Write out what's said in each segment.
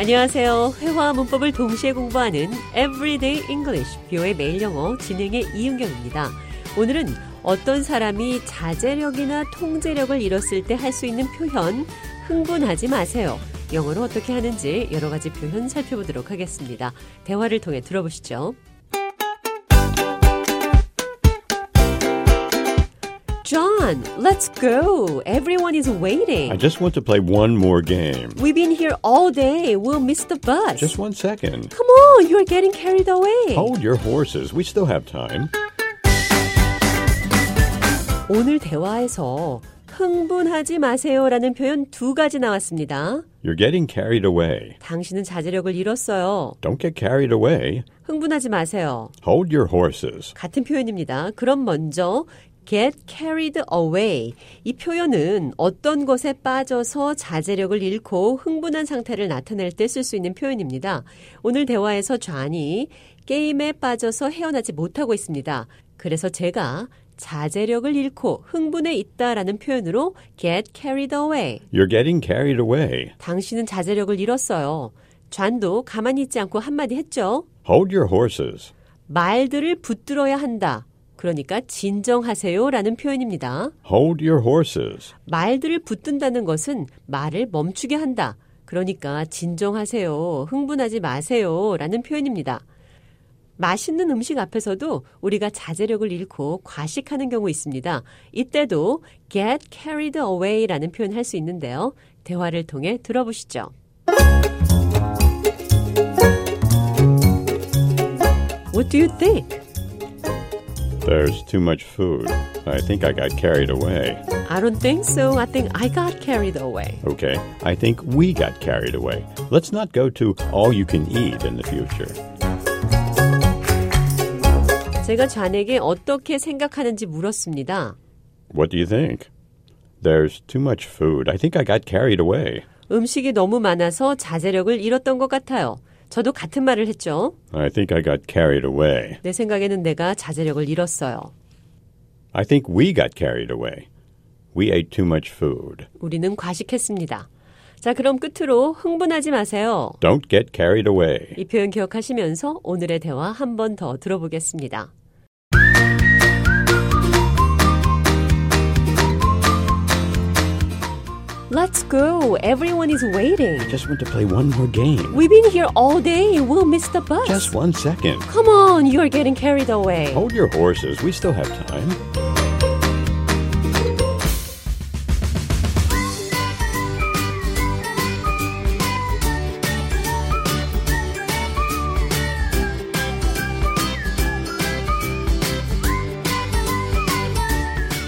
안녕하세요. 회화와 문법을 동시에 공부하는 Everyday English, 뷰의 매일 영어 진행의 이은경입니다. 오늘은 어떤 사람이 자제력이나 통제력을 잃었을 때 할 수 있는 표현, 흥분하지 마세요. 영어로 어떻게 하는지 여러 가지 표현 살펴보도록 하겠습니다. 대화를 통해 들어보시죠. John, let's go. Everyone is waiting. I just want to play one more game. We've been here all day. We'll miss the bus. Just one second. Come on, you're getting carried away. Hold your horses. We still have time. 오늘 대화에서 흥분하지 마세요라는 표현 두 가지 나왔습니다. You're getting carried away. 당신은 자제력을 잃었어요. Don't get carried away. 흥분하지 마세요. Hold your horses. 같은 표현입니다. 그럼 먼저 get carried away. 이 표현은 어떤 것에 빠져서 자제력을 잃고 흥분한 상태를 나타낼 때 쓸 수 있는 표현입니다. 오늘 대화에서 좌니 게임에 빠져서 헤어나지 못하고 있습니다. 그래서 제가 자제력을 잃고 흥분해 있다라는 표현으로 get carried away. You're getting carried away. 당신은 자제력을 잃었어요. 좌도 가만히 있지 않고 한마디 했죠. Hold your horses. 말들을 붙들어야 한다. 그러니까 진정하세요라는 표현입니다. Hold your horses. 말들을 붙든다는 것은 말을 멈추게 한다. 그러니까 진정하세요. 흥분하지 마세요라는 표현입니다. 맛있는 음식 앞에서도 우리가 자제력을 잃고 과식하는 경우 있습니다. 이때도 get carried away라는 표현 할 수 있는데요. 대화를 통해 들어보시죠. What do you think? There's too much food. I think I got carried away. I don't think so. I think I got carried away. Okay, I think we got carried away. Let's not go to all you can eat in the future. 제가 잔에게 어떻게 생각하는지 물었습니다. What do you think? There's too much food. I think I got carried away. 음식이 너무 많아서 자제력을 잃었던 것 같아요. 저도 같은 말을 했죠. I think I got carried away. 내 생각에는 내가 자제력을 잃었어요. I think we got carried away. We ate too much food. 우리는 과식했습니다. 자, 그럼 끝으로 흥분하지 마세요. Don't get carried away. 이 표현 기억하시면서 오늘의 대화 한 번 더 들어보겠습니다. Let's go. Everyone is waiting. Just want to play one more game. We've been here all day. We'll miss the bus. Just one second. Come on, you're getting carried away. Hold your horses. We still have time.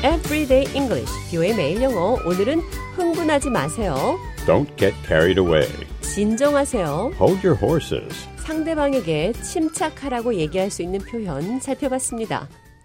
Everyday English, 뷰의 매일 영어. 오늘은 흥분하지 마세요. Don't get carried away. 진정하세요. Hold your horses. 상대방에게 침착하라고 얘기할 수 있는 표현 살펴봤습니다.